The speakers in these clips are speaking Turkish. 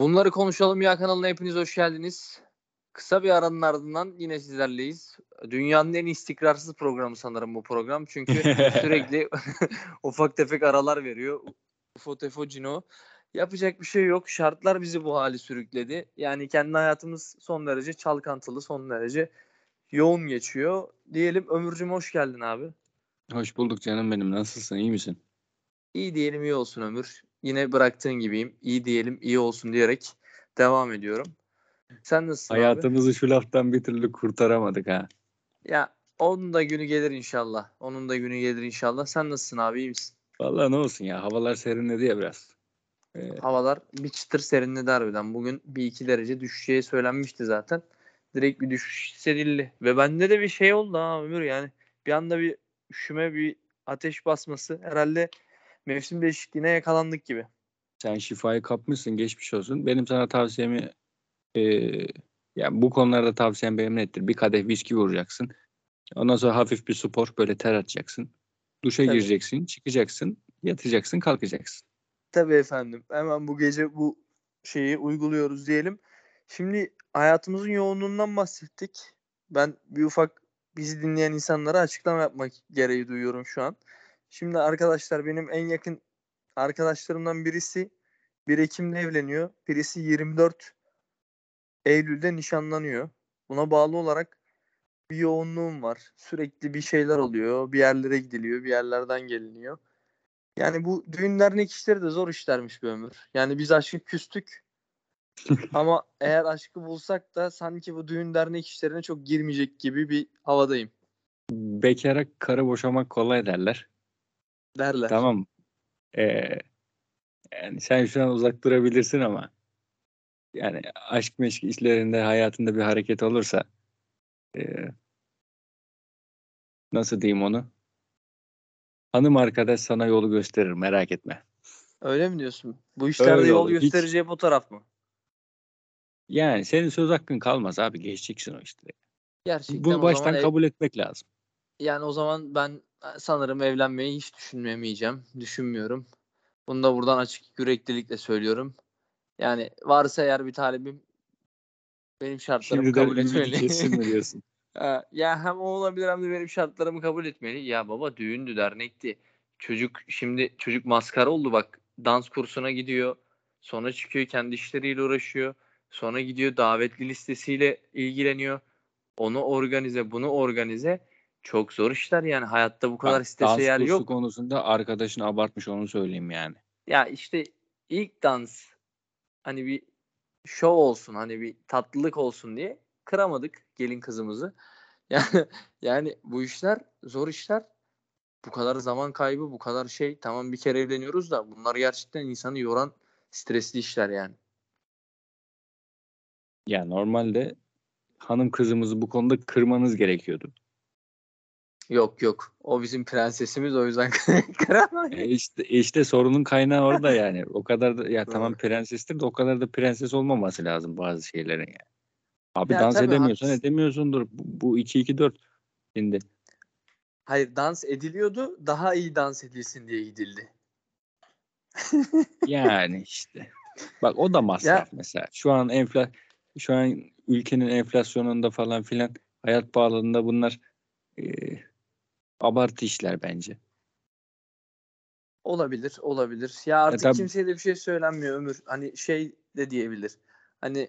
Bunları konuşalım ya kanalına hepiniz hoş geldiniz. Kısa bir aranın ardından yine sizlerleyiz. Dünyanın en istikrarsız programı sanırım bu program. Çünkü sürekli ufak tefek aralar veriyor. Ufo tefo cino. Yapacak bir şey yok. Şartlar bizi bu hali sürükledi. Yani kendi hayatımız son derece çalkantılı, son derece yoğun geçiyor. Diyelim Ömürcüm hoş geldin abi. Hoş bulduk canım benim. Nasılsın? İyi misin? İyi diyelim iyi olsun Ömür. Yine bıraktığın gibiyim. İyi diyelim iyi olsun diyerek devam ediyorum. Sen nasılsın Hayatımızı abi? şu laftan bir türlü kurtaramadık ha. Ya onun da günü gelir inşallah. Onun da günü gelir inşallah. Sen nasılsın abi iyi misin? Vallahi ne olsun ya. Havalar serinledi ya biraz. Ee, Havalar bir çıtır serinledi harbiden. Bugün bir iki derece düşeceği söylenmişti zaten. Direkt bir düşüş hissedildi. Ve bende de bir şey oldu ha Ömür yani. Bir anda bir üşüme bir ateş basması. Herhalde mevsim değişikliğine yakalandık gibi. sen şifayı kapmışsın. Geçmiş olsun. Benim sana tavsiyemi e, yani bu konularda tavsiyem benim nettir. Bir kadeh viski vuracaksın. Ondan sonra hafif bir spor böyle ter atacaksın. Duşa Tabii. gireceksin, çıkacaksın, yatacaksın, kalkacaksın. Tabii efendim. Hemen bu gece bu şeyi uyguluyoruz diyelim. Şimdi hayatımızın yoğunluğundan bahsettik. Ben bir ufak bizi dinleyen insanlara açıklama yapmak gereği duyuyorum şu an. Şimdi arkadaşlar benim en yakın arkadaşlarımdan birisi 1 Ekim'de evleniyor. Birisi 24 Eylül'de nişanlanıyor. Buna bağlı olarak bir yoğunluğum var. Sürekli bir şeyler oluyor. Bir yerlere gidiliyor. Bir yerlerden geliniyor. Yani bu düğün dernek işleri de zor işlermiş bir ömür. Yani biz aşkı küstük. Ama eğer aşkı bulsak da sanki bu düğün dernek işlerine çok girmeyecek gibi bir havadayım. Bekara karı boşamak kolay derler. Derler. Tamam. Ee, yani sen şu an uzak durabilirsin ama yani aşk meşk işlerinde hayatında bir hareket olursa ee, nasıl diyeyim onu? Hanım arkadaş sana yolu gösterir merak etme. Öyle mi diyorsun? Bu işlerde Öyle yol olur. Hiç- göstereceği bu taraf mı? Yani senin söz hakkın kalmaz abi geçeceksin o işte. Gerçekten Bunu baştan zaman ev- kabul etmek lazım. Yani o zaman ben sanırım evlenmeyi hiç düşünmemeyeceğim. Düşünmüyorum. Bunu da buradan açık yüreklilikle söylüyorum. Yani varsa eğer bir talibim benim şartlarımı Şimdiden kabul etmeli. kessin mi diyorsun? Ya hem o olabilir hem de benim şartlarımı kabul etmeli. Ya baba düğündü dernekti. Çocuk şimdi çocuk maskara oldu bak. Dans kursuna gidiyor. Sonra çıkıyor kendi işleriyle uğraşıyor. Sonra gidiyor davetli listesiyle ilgileniyor. Onu organize bunu organize. Çok zor işler yani. Hayatta bu kadar Bak, dans yer yok. konusunda arkadaşın abartmış onu söyleyeyim yani. Ya işte ilk dans hani bir şov olsun hani bir tatlılık olsun diye kıramadık gelin kızımızı. Yani yani bu işler zor işler. Bu kadar zaman kaybı, bu kadar şey. Tamam bir kere evleniyoruz da bunlar gerçekten insanı yoran stresli işler yani. Ya normalde hanım kızımızı bu konuda kırmanız gerekiyordu. Yok yok. O bizim prensesimiz o yüzden kıramayız. E işte, işte sorunun kaynağı orada yani. O kadar da ya tamam prensestir de o kadar da prenses olmaması lazım bazı şeylerin yani. Abi Ya dans tabii, edemiyorsan haklısın. edemiyorsundur. Bu, bu 2-2-4 şimdi. Hayır dans ediliyordu. Daha iyi dans edilsin diye gidildi. Yani işte. Bak o da masraf mesela. Şu an enfla şu an ülkenin enflasyonunda falan filan hayat pahalılığında bunlar e, abartı işler bence. Olabilir, olabilir. Ya artık tabii- kimseye de bir şey söylenmiyor Ömür. Hani şey de diyebilir. Hani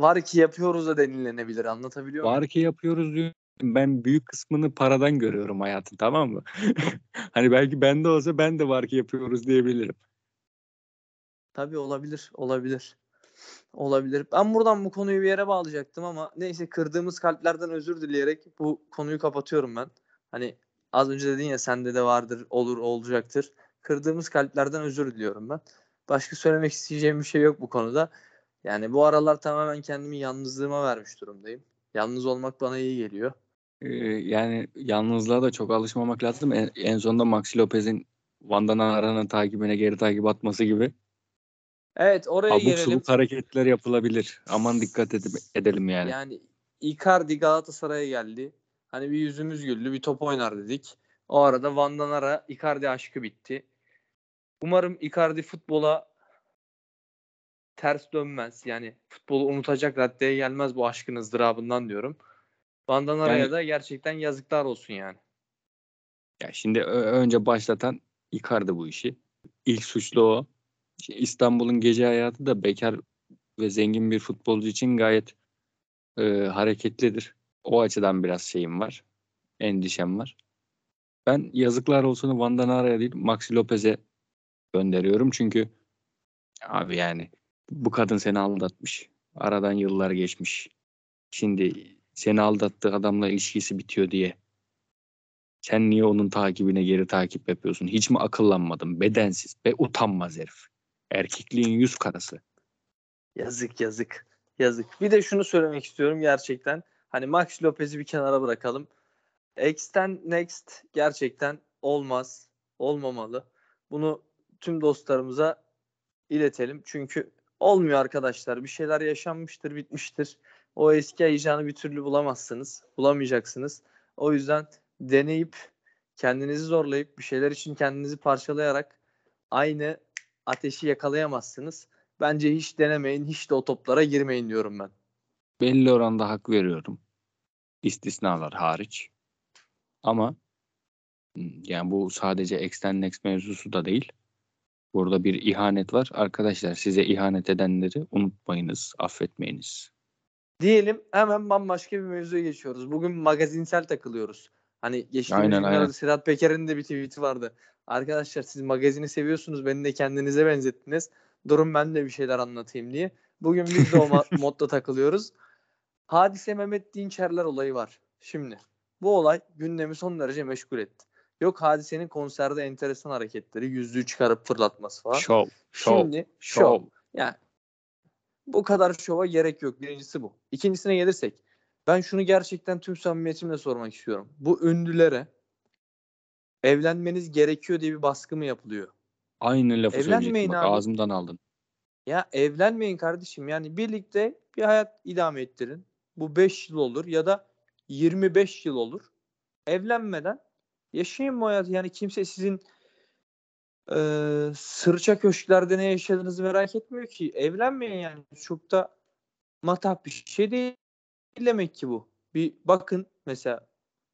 var ki yapıyoruz da denilenebilir. Anlatabiliyor muyum? Var ki yapıyoruz diyor. Ben büyük kısmını paradan görüyorum hayatın tamam mı? hani belki bende olsa ben de var ki yapıyoruz diyebilirim. Tabii olabilir, olabilir. Olabilir. Ben buradan bu konuyu bir yere bağlayacaktım ama neyse kırdığımız kalplerden özür dileyerek bu konuyu kapatıyorum ben. Hani az önce dedin ya sende de vardır, olur, olacaktır. Kırdığımız kalplerden özür diliyorum ben. Başka söylemek isteyeceğim bir şey yok bu konuda. Yani bu aralar tamamen kendimi yalnızlığıma vermiş durumdayım. Yalnız olmak bana iyi geliyor. Ee, yani yalnızlığa da çok alışmamak lazım. En, en sonunda Maxi Lopez'in Van'dan Aran'ın takibine geri takip atması gibi Evet oraya abuk gelelim. subuk hareketler yapılabilir. Aman dikkat edip, edelim yani. Yani Icardi Galatasaray'a geldi. Hani bir yüzümüz güldü, bir top oynar dedik. O arada Van Danara Icardi aşkı bitti. Umarım Icardi futbola ters dönmez. Yani futbolu unutacak raddeye gelmez bu aşkın ızdırabından diyorum. Van'dan araya Yani- da gerçekten yazıklar olsun yani. Ya şimdi önce başlatan Icardi bu işi. İlk suçlu o. İstanbul'un gece hayatı da bekar ve zengin bir futbolcu için gayet e, hareketlidir. O açıdan biraz şeyim var. Endişem var. Ben yazıklar olsun Van Danara'ya değil Maxi Lopez'e gönderiyorum. Çünkü abi yani bu kadın seni aldatmış. Aradan yıllar geçmiş. Şimdi seni aldattığı adamla ilişkisi bitiyor diye sen niye onun takibine geri takip yapıyorsun? Hiç mi akıllanmadın? Bedensiz ve utanmaz herif. Erkekliğin yüz karası. Yazık yazık. Yazık. Bir de şunu söylemek istiyorum gerçekten. Hani Max Lopez'i bir kenara bırakalım. X'ten Next gerçekten olmaz. Olmamalı. Bunu tüm dostlarımıza iletelim. Çünkü olmuyor arkadaşlar. Bir şeyler yaşanmıştır, bitmiştir. O eski heyecanı bir türlü bulamazsınız. Bulamayacaksınız. O yüzden deneyip kendinizi zorlayıp bir şeyler için kendinizi parçalayarak aynı ateşi yakalayamazsınız. Bence hiç denemeyin, hiç de o toplara girmeyin diyorum ben. Belli oranda hak veriyorum. İstisnalar hariç. Ama hı, yani bu sadece X'ten Next mevzusu da değil. Burada bir ihanet var. Arkadaşlar size ihanet edenleri unutmayınız, affetmeyiniz. Diyelim hemen bambaşka bir mevzuya geçiyoruz. Bugün magazinsel takılıyoruz. Hani geçtiğimiz Aynen, günlerde aynen. Sedat Peker'in de bir tweet'i vardı. Arkadaşlar siz magazini seviyorsunuz, beni de kendinize benzettiniz. Durun ben de bir şeyler anlatayım diye. Bugün biz de o modda takılıyoruz. Hadise Mehmet Dinçerler olayı var. Şimdi bu olay gündemi son derece meşgul etti. Yok hadisenin konserde enteresan hareketleri, yüzüğü çıkarıp fırlatması falan. Şov, şov, Şimdi şov. şov. Yani bu kadar şova gerek yok. Birincisi bu. İkincisine gelirsek ben şunu gerçekten tüm samimiyetimle sormak istiyorum. Bu ünlülere evlenmeniz gerekiyor diye bir baskı mı yapılıyor? Aynı lafı Evlenmeyin. Bak, abi. ağzımdan aldın. Ya evlenmeyin kardeşim. Yani birlikte bir hayat idame ettirin. Bu 5 yıl olur ya da 25 yıl olur. Evlenmeden yaşayın bu hayatı. Yani kimse sizin eee sırça köşklerde ne yaşadığınızı merak etmiyor ki. Evlenmeyin yani. Çok da matah bir şey değil demek ki bu. Bir bakın mesela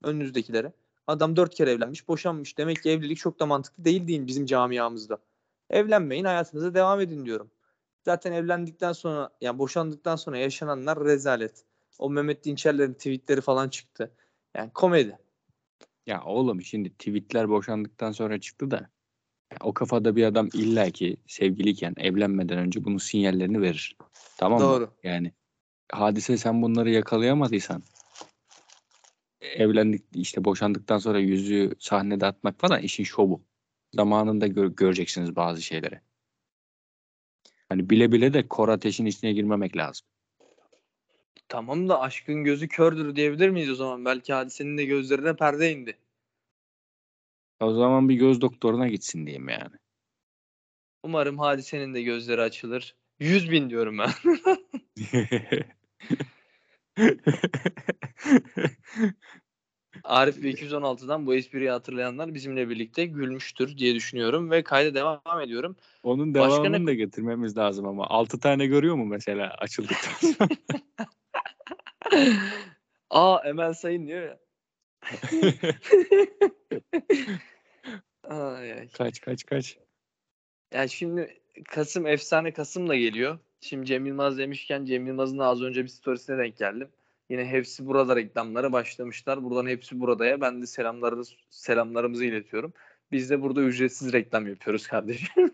önünüzdekilere. Adam dört kere evlenmiş, boşanmış. Demek ki evlilik çok da mantıklı değil deyin bizim camiamızda. Evlenmeyin, hayatınıza devam edin diyorum. Zaten evlendikten sonra, yani boşandıktan sonra yaşananlar rezalet. O Mehmet Dinçerler'in tweetleri falan çıktı. Yani komedi. Ya oğlum şimdi tweetler boşandıktan sonra çıktı da ya o kafada bir adam illaki sevgiliyken evlenmeden önce bunun sinyallerini verir. Tamam mı? Doğru. Yani hadise sen bunları yakalayamadıysan evlendik işte boşandıktan sonra yüzüğü sahnede atmak falan işin şovu. Zamanında gör- göreceksiniz bazı şeyleri. Hani bile bile de kor ateşin içine girmemek lazım. Tamam da aşkın gözü kördür diyebilir miyiz o zaman? Belki hadisenin de gözlerine perde indi. O zaman bir göz doktoruna gitsin diyeyim yani. Umarım hadisenin de gözleri açılır. 100 bin diyorum ben. Arif ve 216'dan bu espriyi hatırlayanlar bizimle birlikte gülmüştür diye düşünüyorum ve kayda devam ediyorum. Onun Başka devamını ne- da getirmemiz lazım ama 6 tane görüyor mu mesela açıldıktan sonra? Aa Emel Sayın diyor ya. Ay, ay. kaç kaç kaç. Yani şimdi Kasım efsane Kasım da geliyor. Şimdi Cem Yılmaz demişken Cem Yılmaz'ın az önce bir storiesine denk geldim. Yine hepsi burada reklamlara başlamışlar. Buradan hepsi buradaya. Ben de selamlarını, selamlarımızı iletiyorum. Biz de burada ücretsiz reklam yapıyoruz kardeşim.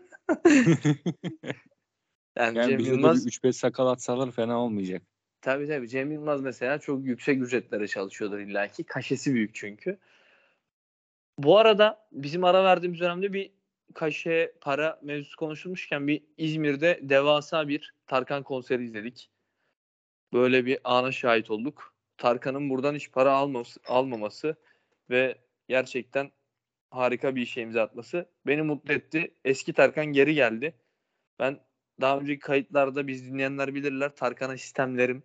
yani, Yani Cem Yılmaz de bir 3-5 sakal atsalar fena olmayacak. Tabii tabii Cem Yılmaz mesela çok yüksek ücretlere çalışıyordur illaki. Kaşesi büyük çünkü. Bu arada bizim ara verdiğimiz dönemde bir kaşe para mevzusu konuşulmuşken bir İzmir'de devasa bir Tarkan konseri izledik. Böyle bir ana şahit olduk. Tarkan'ın buradan hiç para almaması, almaması ve gerçekten harika bir işe imza atması beni mutlu etti. Eski Tarkan geri geldi. Ben daha önceki kayıtlarda biz dinleyenler bilirler Tarkan'a sistemlerim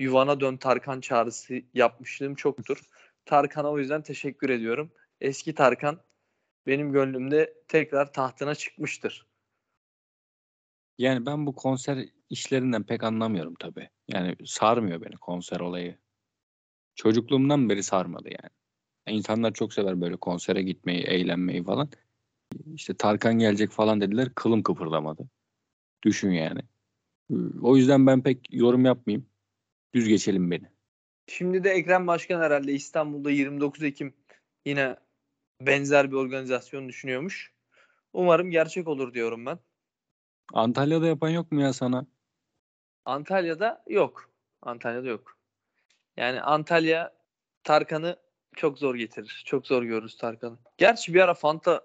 yuvana dön Tarkan çağrısı yapmışlığım çoktur. Tarkan'a o yüzden teşekkür ediyorum. Eski Tarkan benim gönlümde tekrar tahtına çıkmıştır. Yani ben bu konser işlerinden pek anlamıyorum tabii. Yani sarmıyor beni konser olayı. Çocukluğumdan beri sarmadı yani. İnsanlar çok sever böyle konsere gitmeyi, eğlenmeyi falan. İşte Tarkan gelecek falan dediler. Kılım kıpırdamadı. Düşün yani. O yüzden ben pek yorum yapmayayım. Düz geçelim beni. Şimdi de Ekrem Başkan herhalde İstanbul'da 29 Ekim yine benzer bir organizasyon düşünüyormuş. Umarım gerçek olur diyorum ben. Antalya'da yapan yok mu ya sana? Antalya'da yok. Antalya'da yok. Yani Antalya Tarkan'ı çok zor getirir. Çok zor görürüz Tarkan'ı. Gerçi bir ara Fanta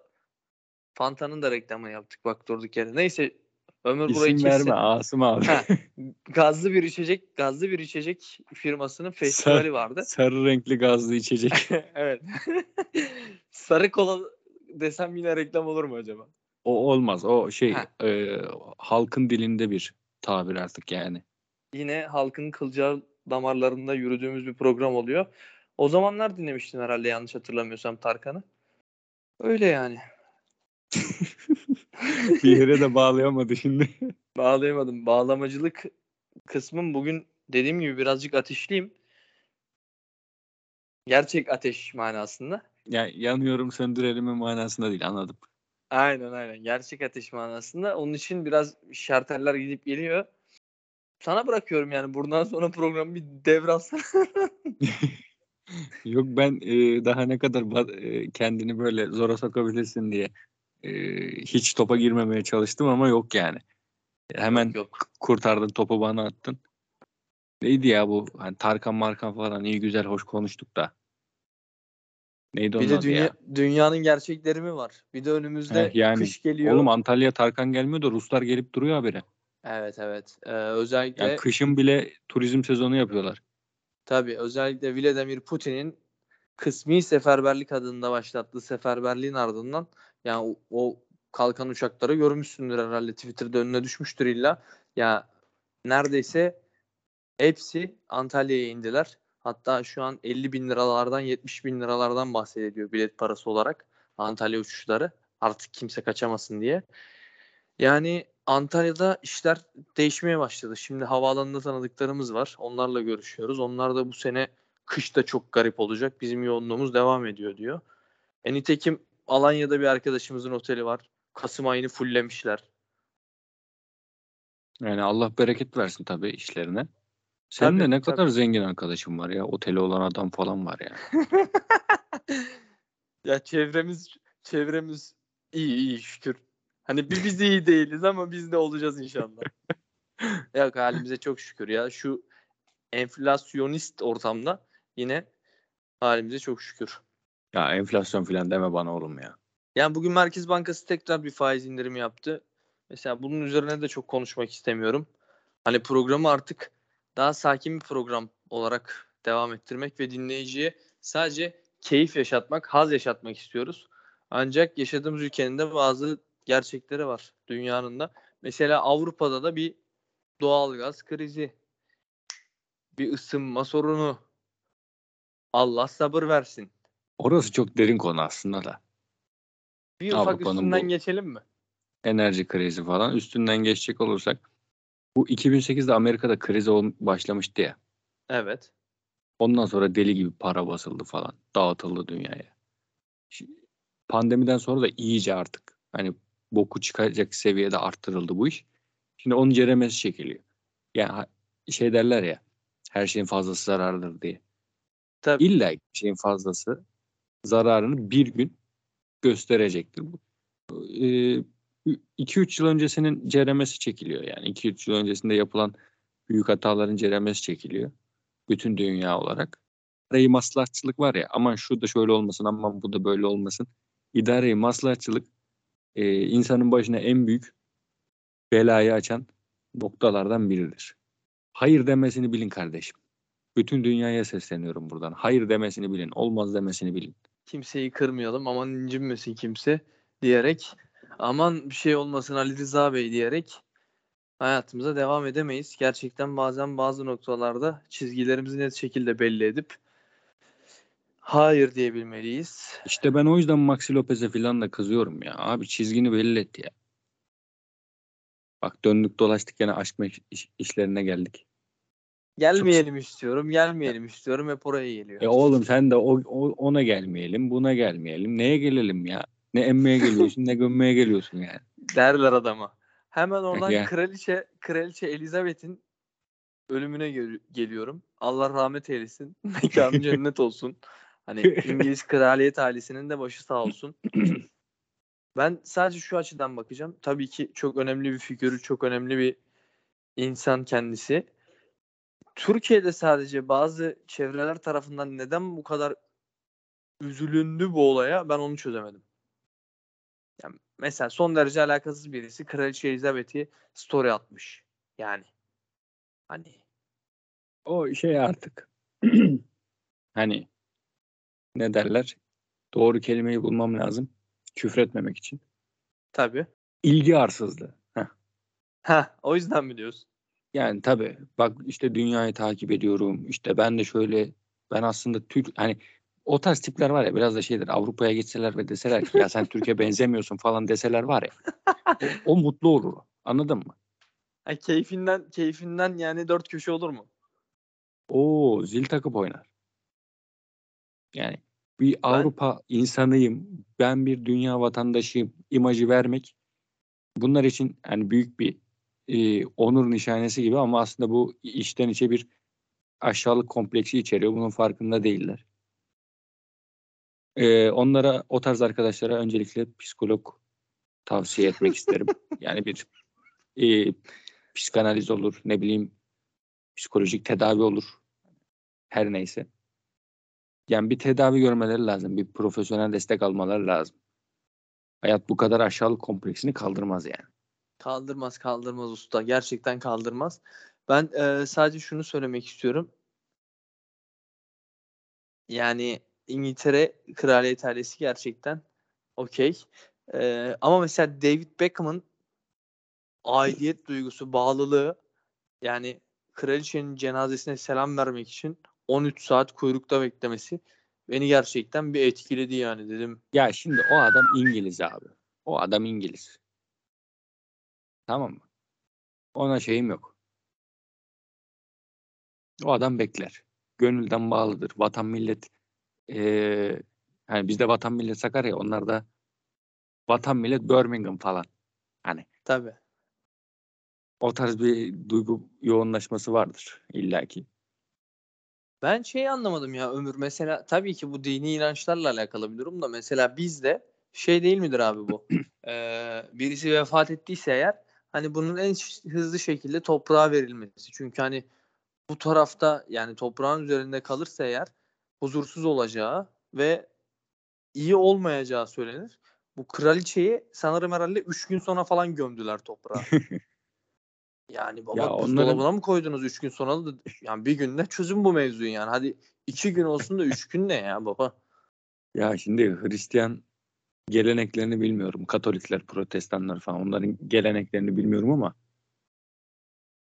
Fanta'nın da reklamını yaptık bak durduk yere. Neyse Ömür İsim kessin. verme Asım abi. Ha, gazlı bir içecek, gazlı bir içecek firmasının festivali vardı. Sarı renkli gazlı içecek. evet. Sarı kola desem yine reklam olur mu acaba? O olmaz. O şey Ha. e, halkın dilinde bir tabir artık yani. Yine halkın kılcal damarlarında yürüdüğümüz bir program oluyor. O zamanlar dinlemiştin herhalde yanlış hatırlamıyorsam Tarkan'ı. Öyle yani. bir yere de bağlayamadı şimdi. Bağlayamadım. Bağlamacılık kısmım bugün dediğim gibi birazcık ateşliyim. Gerçek ateş manasında. yani yanıyorum söndürelim manasında değil anladım. Aynen aynen. Gerçek ateş manasında. Onun için biraz şarteller gidip geliyor. Sana bırakıyorum yani. Buradan sonra programı bir devralsana. Yok ben e, daha ne kadar e, kendini böyle zora sokabilirsin diye e, hiç topa girmemeye çalıştım ama yok yani. Hemen Yok, kurtardın topu bana attın. Neydi ya bu? Hani Tarkan Markan falan iyi güzel hoş konuştuk da. Neydi Bir de dünya, ya? dünyanın gerçekleri mi var? Bir de önümüzde Heh, yani. kış geliyor. Oğlum Antalya Tarkan gelmiyor da Ruslar gelip duruyor habire. Evet evet. Ee, özellikle Yani kışın bile turizm sezonu yapıyorlar. tabii özellikle Vladimir Putin'in kısmi seferberlik adında başlattığı seferberliğin ardından yani o, o kalkan uçakları görmüşsündür herhalde Twitter'da önüne düşmüştür illa. Ya neredeyse hepsi Antalya'ya indiler. Hatta şu an 50 bin liralardan 70 bin liralardan bahsediliyor bilet parası olarak Antalya uçuşları. Artık kimse kaçamasın diye. Yani Antalya'da işler değişmeye başladı. Şimdi havaalanında tanıdıklarımız var. Onlarla görüşüyoruz. Onlar da bu sene kışta çok garip olacak. Bizim yoğunluğumuz devam ediyor diyor. E nitekim Alanya'da bir arkadaşımızın oteli var. Kasım ayını fulllemişler. Yani Allah bereket versin tabii işlerine. Tabii, de ne tabii. kadar zengin arkadaşın var ya. Oteli olan adam falan var ya. ya çevremiz çevremiz iyi iyi şükür. Hani bir biz iyi değiliz ama biz de olacağız inşallah. Yok halimize çok şükür ya. Şu enflasyonist ortamda yine halimize çok şükür. Ya enflasyon falan deme bana oğlum ya. Yani bugün Merkez Bankası tekrar bir faiz indirimi yaptı. Mesela bunun üzerine de çok konuşmak istemiyorum. Hani programı artık daha sakin bir program olarak devam ettirmek ve dinleyiciye sadece keyif yaşatmak, haz yaşatmak istiyoruz. Ancak yaşadığımız ülkenin de bazı gerçekleri var dünyanın da. Mesela Avrupa'da da bir doğalgaz krizi, bir ısınma sorunu. Allah sabır versin. Orası çok derin konu aslında da. Bir ufak Avrupa'nın üstünden bu- geçelim mi? Enerji krizi falan. Üstünden geçecek olursak. Bu 2008'de Amerika'da kriz ol- başlamıştı ya. Evet. Ondan sonra deli gibi para basıldı falan. Dağıtıldı dünyaya. Şi- Pandemiden sonra da iyice artık hani boku çıkacak seviyede arttırıldı bu iş. Şimdi onun ceremesi çekiliyor. Yani şey derler ya her şeyin fazlası zarardır diye. Tabii. İlla şeyin fazlası zararını bir gün gösterecektir. 2-3 yıl öncesinin ceremesi çekiliyor. Yani 2-3 yıl öncesinde yapılan büyük hataların ceremesi çekiliyor. Bütün dünya olarak. İdare-i maslahatçılık var ya aman şu da şöyle olmasın aman bu da böyle olmasın. İdare-i maslahatçılık e, insanın başına en büyük belayı açan noktalardan biridir. Hayır demesini bilin kardeşim. Bütün dünyaya sesleniyorum buradan. Hayır demesini bilin. Olmaz demesini bilin. Kimseyi kırmayalım aman incinmesin kimse diyerek aman bir şey olmasın Ali Rıza Bey diyerek hayatımıza devam edemeyiz. Gerçekten bazen bazı noktalarda çizgilerimizi net şekilde belli edip hayır diyebilmeliyiz. İşte ben o yüzden Maxi Lopez'e falan da kızıyorum ya. Abi çizgini belli et ya. Bak döndük dolaştık yine aşk iş- işlerine geldik. Gelmeyelim istiyorum, gelmeyelim istiyorum hep oraya geliyor. E oğlum sen de o, o- ona gelmeyelim, buna gelmeyelim. Neye gelelim ya? Ne emmeye geliyorsun, ne gömmeye geliyorsun yani. Derler adama. Hemen oradan Ya. kraliçe kraliçe Elizabeth'in ölümüne gel- geliyorum. Allah rahmet eylesin. Mekanı cennet olsun. Hani İngiliz kraliyet ailesinin de başı sağ olsun. Ben sadece şu açıdan bakacağım. Tabii ki çok önemli bir figürü, çok önemli bir insan kendisi. Türkiye'de sadece bazı çevreler tarafından neden bu kadar üzülündü bu olaya ben onu çözemedim. Yani mesela son derece alakasız birisi Kraliçe Elizabeth'i story atmış. Yani hani O şey artık. hani ne derler? Doğru kelimeyi bulmam lazım. Küfretmemek için. tabii. İlgi arsızlığı. Heh. Ha o yüzden mi diyorsun? Yani tabii bak işte dünyayı takip ediyorum. İşte ben de şöyle ben aslında Türk hani o tarz tipler var ya biraz da şeydir Avrupa'ya gitseler ve deseler ki ya sen Türkiye benzemiyorsun falan deseler var ya o, o mutlu olur. Anladın mı? Ha, keyfinden keyfinden yani dört köşe olur mu? O zil takıp oynar. Yani bir Avrupa insanıyım, ben bir dünya vatandaşıyım imajı vermek bunlar için yani büyük bir e, onur nişanesi gibi ama aslında bu içten içe bir aşağılık kompleksi içeriyor. Bunun farkında değiller. E, onlara o tarz arkadaşlara öncelikle psikolog tavsiye etmek isterim. Yani bir e, psikanaliz olur, ne bileyim psikolojik tedavi olur. Her neyse. Yani bir tedavi görmeleri lazım. Bir profesyonel destek almaları lazım. Hayat bu kadar aşağılık kompleksini kaldırmaz yani. Kaldırmaz kaldırmaz usta. Gerçekten kaldırmaz. Ben e, sadece şunu söylemek istiyorum. Yani İngiltere kraliyet ailesi gerçekten okey. E, ama mesela David Beckham'ın aidiyet duygusu, bağlılığı yani kraliçenin cenazesine selam vermek için 13 saat kuyrukta beklemesi beni gerçekten bir etkiledi yani dedim. Ya şimdi o adam İngiliz abi. O adam İngiliz. Tamam mı? Ona şeyim yok. O adam bekler. Gönülden bağlıdır. Vatan millet eee hani bizde vatan millet Sakarya onlar da vatan millet Birmingham falan. Hani Tabii. o tarz bir duygu yoğunlaşması vardır illaki. Ben şeyi anlamadım ya Ömür. Mesela tabii ki bu dini inançlarla alakalı bir durum da mesela bizde şey değil midir abi bu? Ee, birisi vefat ettiyse eğer hani bunun en hızlı şekilde toprağa verilmesi. Çünkü hani bu tarafta yani toprağın üzerinde kalırsa eğer huzursuz olacağı ve iyi olmayacağı söylenir. Bu kraliçeyi sanırım herhalde 3 gün sonra falan gömdüler toprağa. Yani baba Ya onların- buzdolabına mı koydunuz 3 gün sonra da yani bir günde çözün bu mevzuyu yani. Hadi 2 gün olsun da 3 gün ne ya baba? Ya şimdi Hristiyan geleneklerini bilmiyorum. Katolikler, protestanlar falan onların geleneklerini bilmiyorum ama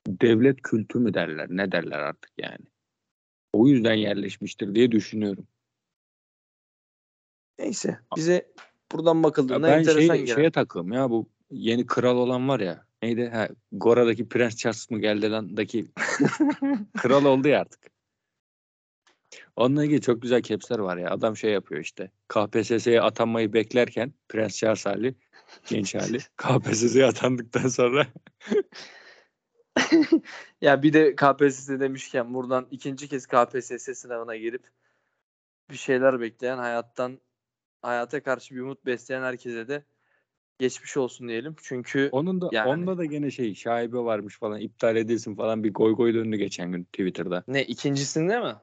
devlet kültü mü derler ne derler artık yani. O yüzden yerleşmiştir diye düşünüyorum. Neyse bize buradan Ya bakıldığında ben enteresan şey, gelen. şeye takığım ya bu yeni kral olan var ya neydi? Ha, Gora'daki Prens Charles mı geldi lan daki kral oldu ya artık. Onunla ilgili çok güzel capsler var ya. Adam şey yapıyor işte. KPSS'ye atanmayı beklerken Prens Charles hali, genç hali. KPSS'ye atandıktan sonra Ya bir de KPSS demişken buradan ikinci kez KPSS sınavına girip bir şeyler bekleyen hayattan hayata karşı bir umut besleyen herkese de geçmiş olsun diyelim. Çünkü onun da Yani. onda da gene şey şaibe varmış falan iptal edilsin falan bir goy goy döndü geçen gün Twitter'da. ne ikincisinde mi?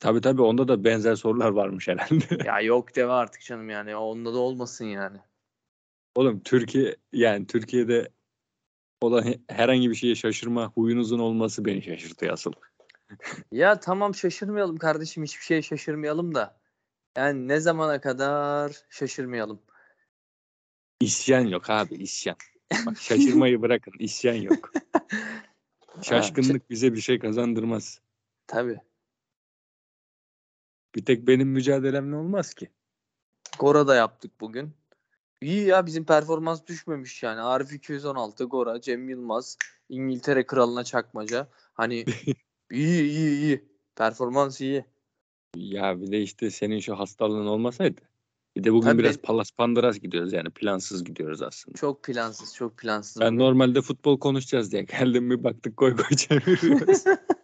Tabii tabii onda da benzer sorular varmış herhalde. ya yok deme artık canım yani. Onda da olmasın yani. Oğlum Türkiye yani Türkiye'de olan he- herhangi bir şeye şaşırma huyunuzun olması beni şaşırtıyor asıl. Ya tamam şaşırmayalım kardeşim hiçbir şeye şaşırmayalım da. Yani ne zamana kadar şaşırmayalım. İsyan yok abi isyan. Bak şaşırmayı bırakın isyan yok. Şaşkınlık bize bir şey kazandırmaz. Tabii. Bir tek benim mücadelemle olmaz ki. Gora da yaptık bugün. İyi ya bizim performans düşmemiş yani. Arif 216, Gora, Cem Yılmaz, İngiltere kralına çakmaca. Hani iyi iyi iyi. Performans iyi. Ya bir de işte senin şu hastalığın olmasaydı. Bir de bugün Tabii biraz palas pandıras gidiyoruz yani plansız gidiyoruz aslında. Çok plansız, çok plansız. Ben bugün. normalde futbol konuşacağız diye geldim bir baktık koy koy çeviriyoruz.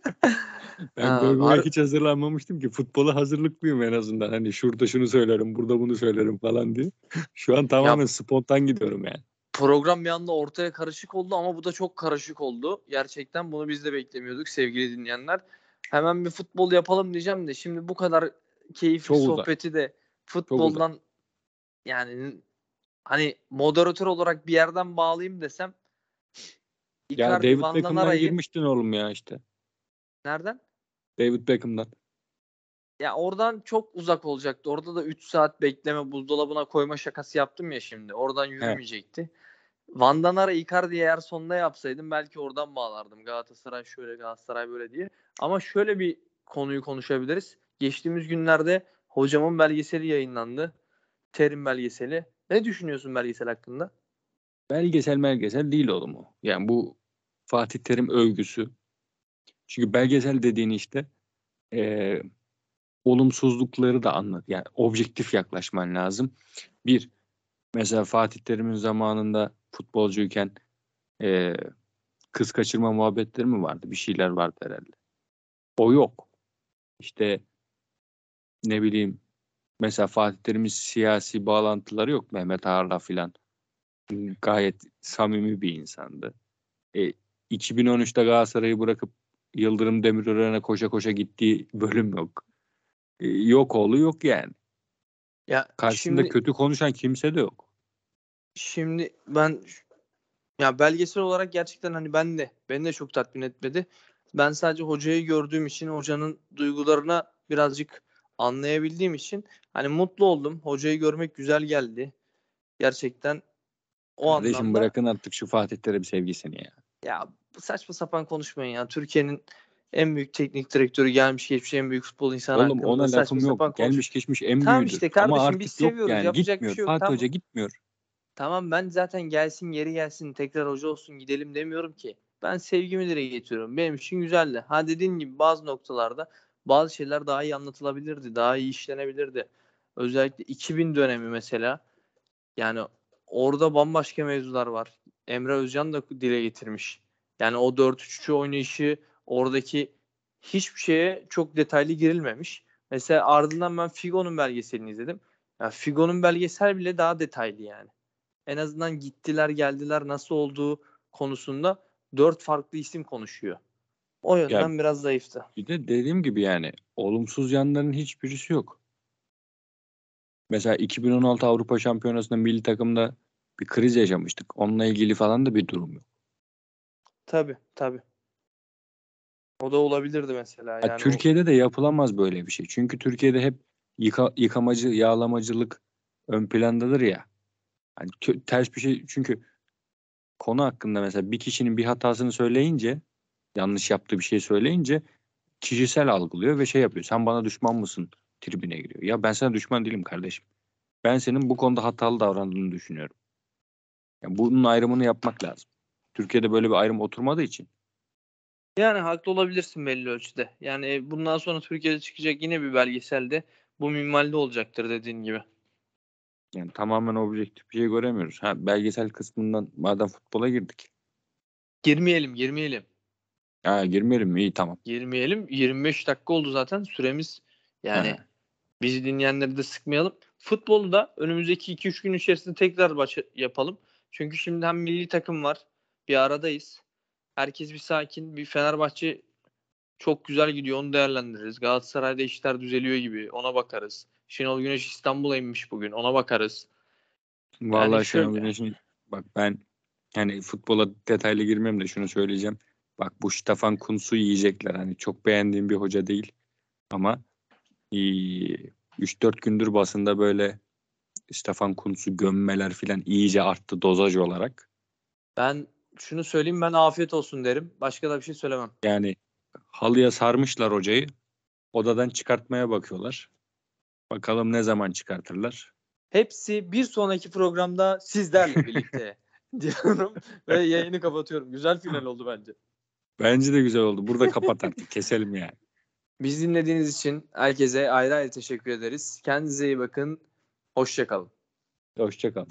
ben goya har- hiç hazırlanmamıştım ki futbola hazırlıklıyım en azından. Hani şurada şunu söylerim burada bunu söylerim falan diye. Şu an tamamen spontan gidiyorum yani. Program bir anda ortaya karışık oldu ama bu da çok karışık oldu. Gerçekten bunu biz de beklemiyorduk sevgili dinleyenler. Hemen bir futbol yapalım diyeceğim de şimdi bu kadar keyifli Çok uzak. sohbeti de futboldan yani hani moderatör olarak bir yerden bağlayayım desem Ya David Van Beckham'dan girmiştin oğlum ya işte. Nereden? David Beckham'dan. Ya oradan çok uzak olacaktı. Orada da 3 saat bekleme buzdolabına koyma şakası yaptım ya şimdi. Oradan yürümeyecekti. Van Danara Icardi'yi eğer sonunda yapsaydım belki oradan bağlardım. Galatasaray şöyle Galatasaray böyle diye. Ama şöyle bir konuyu konuşabiliriz. Geçtiğimiz günlerde hocamın belgeseli yayınlandı. Terim belgeseli. Ne düşünüyorsun belgesel hakkında? Belgesel belgesel değil oğlum o. Yani bu Fatih Terim övgüsü. Çünkü belgesel dediğin işte eee, olumsuzlukları da anlat. Yani objektif yaklaşman lazım. Bir, mesela Fatih Terim'in zamanında futbolcuyken eee, kız kaçırma muhabbetleri mi vardı? Bir şeyler vardı herhalde. O yok. İşte ne bileyim mesela Fatih Terim'in siyasi bağlantıları yok Mehmet Ağar'la filan gayet samimi bir insandı. E, 2013'te Galatasaray'ı bırakıp Yıldırım Demirören'e koşa koşa gittiği bölüm yok. E, yok oğlu yok yani. Ya Karşısında şimdi, kötü konuşan kimse de yok. şimdi ben ya belgesel olarak gerçekten hani ben de beni de çok tatmin etmedi. Ben sadece hocayı gördüğüm için hocanın duygularına birazcık anlayabildiğim için hani mutlu oldum. Hocayı görmek güzel geldi. Gerçekten o Kardeşim anlamda bırakın artık şu Fatih Terim sevgisini ya. ya saçma sapan konuşmayın ya. Türkiye'nin en büyük teknik direktörü gelmiş geçmiş en büyük futbol insanı Oğlum hakkında ona lafım yok. konuş- Gelmiş geçmiş en Tamam büyüğüdür. işte kardeşim, Ama biz artık yok seviyoruz, yani. yapacak bir Gitmiyor. şey yok, Fatih tamam. Hoca gitmiyor. Tamam ben zaten gelsin geri gelsin tekrar hoca olsun gidelim demiyorum ki. Ben sevgimi dile getiriyorum. Benim için güzeldi. Ha dediğin gibi bazı noktalarda bazı şeyler daha iyi anlatılabilirdi. Daha iyi işlenebilirdi. Özellikle 2000 dönemi mesela. Yani orada bambaşka mevzular var. Emre Özcan da dile getirmiş. Yani o 4-3-3 oynayışı oradaki hiçbir şeye çok detaylı girilmemiş. Mesela ardından ben Figo'nun belgeselini izledim. Ya Figo'nun belgesel bile daha detaylı yani en azından gittiler geldiler nasıl olduğu konusunda dört farklı isim konuşuyor. O yönden biraz zayıftı. Bir de dediğim gibi yani olumsuz yanların hiçbirisi yok. Mesela 2016 Avrupa Şampiyonası'nda milli takımda bir kriz yaşamıştık. Onunla ilgili falan da bir durum yok. Tabii tabii. O da olabilirdi mesela. Ya Yani o- Türkiye'de de yapılamaz böyle bir şey. Çünkü Türkiye'de hep yıka, yıkamacı, yağlamacılık ön plandadır ya. Hani kö- ters bir şey çünkü konu hakkında mesela bir kişinin bir hatasını söyleyince yanlış yaptığı bir şey söyleyince kişisel algılıyor ve şey yapıyor. Sen bana düşman mısın? Tribüne giriyor. Ya ben sana düşman değilim kardeşim. Ben senin bu konuda hatalı davrandığını düşünüyorum. Yani bunun ayrımını yapmak lazım. Türkiye'de böyle bir ayrım oturmadığı için. yani haklı olabilirsin belli ölçüde. Yani bundan sonra Türkiye'de çıkacak yine bir belgeselde bu minvalde olacaktır dediğin gibi. Yani tamamen objektif bir şey göremiyoruz. Ha belgesel kısmından madem futbola girdik. Girmeyelim girmeyelim. Ha girmeyelim? İyi tamam. Girmeyelim. 25 dakika oldu zaten süremiz. Yani Ha. bizi dinleyenleri de sıkmayalım. Futbolu da önümüzdeki 2-3 gün içerisinde tekrar maç yapalım. Çünkü şimdi hem milli takım var. Bir aradayız. Herkes bir sakin. Bir Fenerbahçe çok güzel gidiyor. Onu değerlendiririz. Galatasaray'da işler düzeliyor gibi. Ona bakarız. Şenol Güneş İstanbul'a inmiş bugün. Ona bakarız. Vallahi şöyle- Şenol Güneş'in bak ben yani futbola detaylı girmem de şunu söyleyeceğim. Bak bu Stefan Kuntz'u yiyecekler. Hani çok beğendiğim bir hoca değil. Ama iyi, 3-4 gündür basında böyle Stefan Kuntz'u gömmeler filan iyice arttı dozaj olarak. Ben şunu söyleyeyim ben afiyet olsun derim. Başka da bir şey söylemem. Yani halıya sarmışlar hocayı. Odadan çıkartmaya bakıyorlar. Bakalım ne zaman çıkartırlar. Hepsi bir sonraki programda sizlerle birlikte diyorum ve yayını kapatıyorum. Güzel final oldu bence. Bence de güzel oldu. Burada kapat artık. Keselim yani. Biz dinlediğiniz için herkese ayrı ayrı teşekkür ederiz. Kendinize iyi bakın. Hoşçakalın. Hoşçakalın.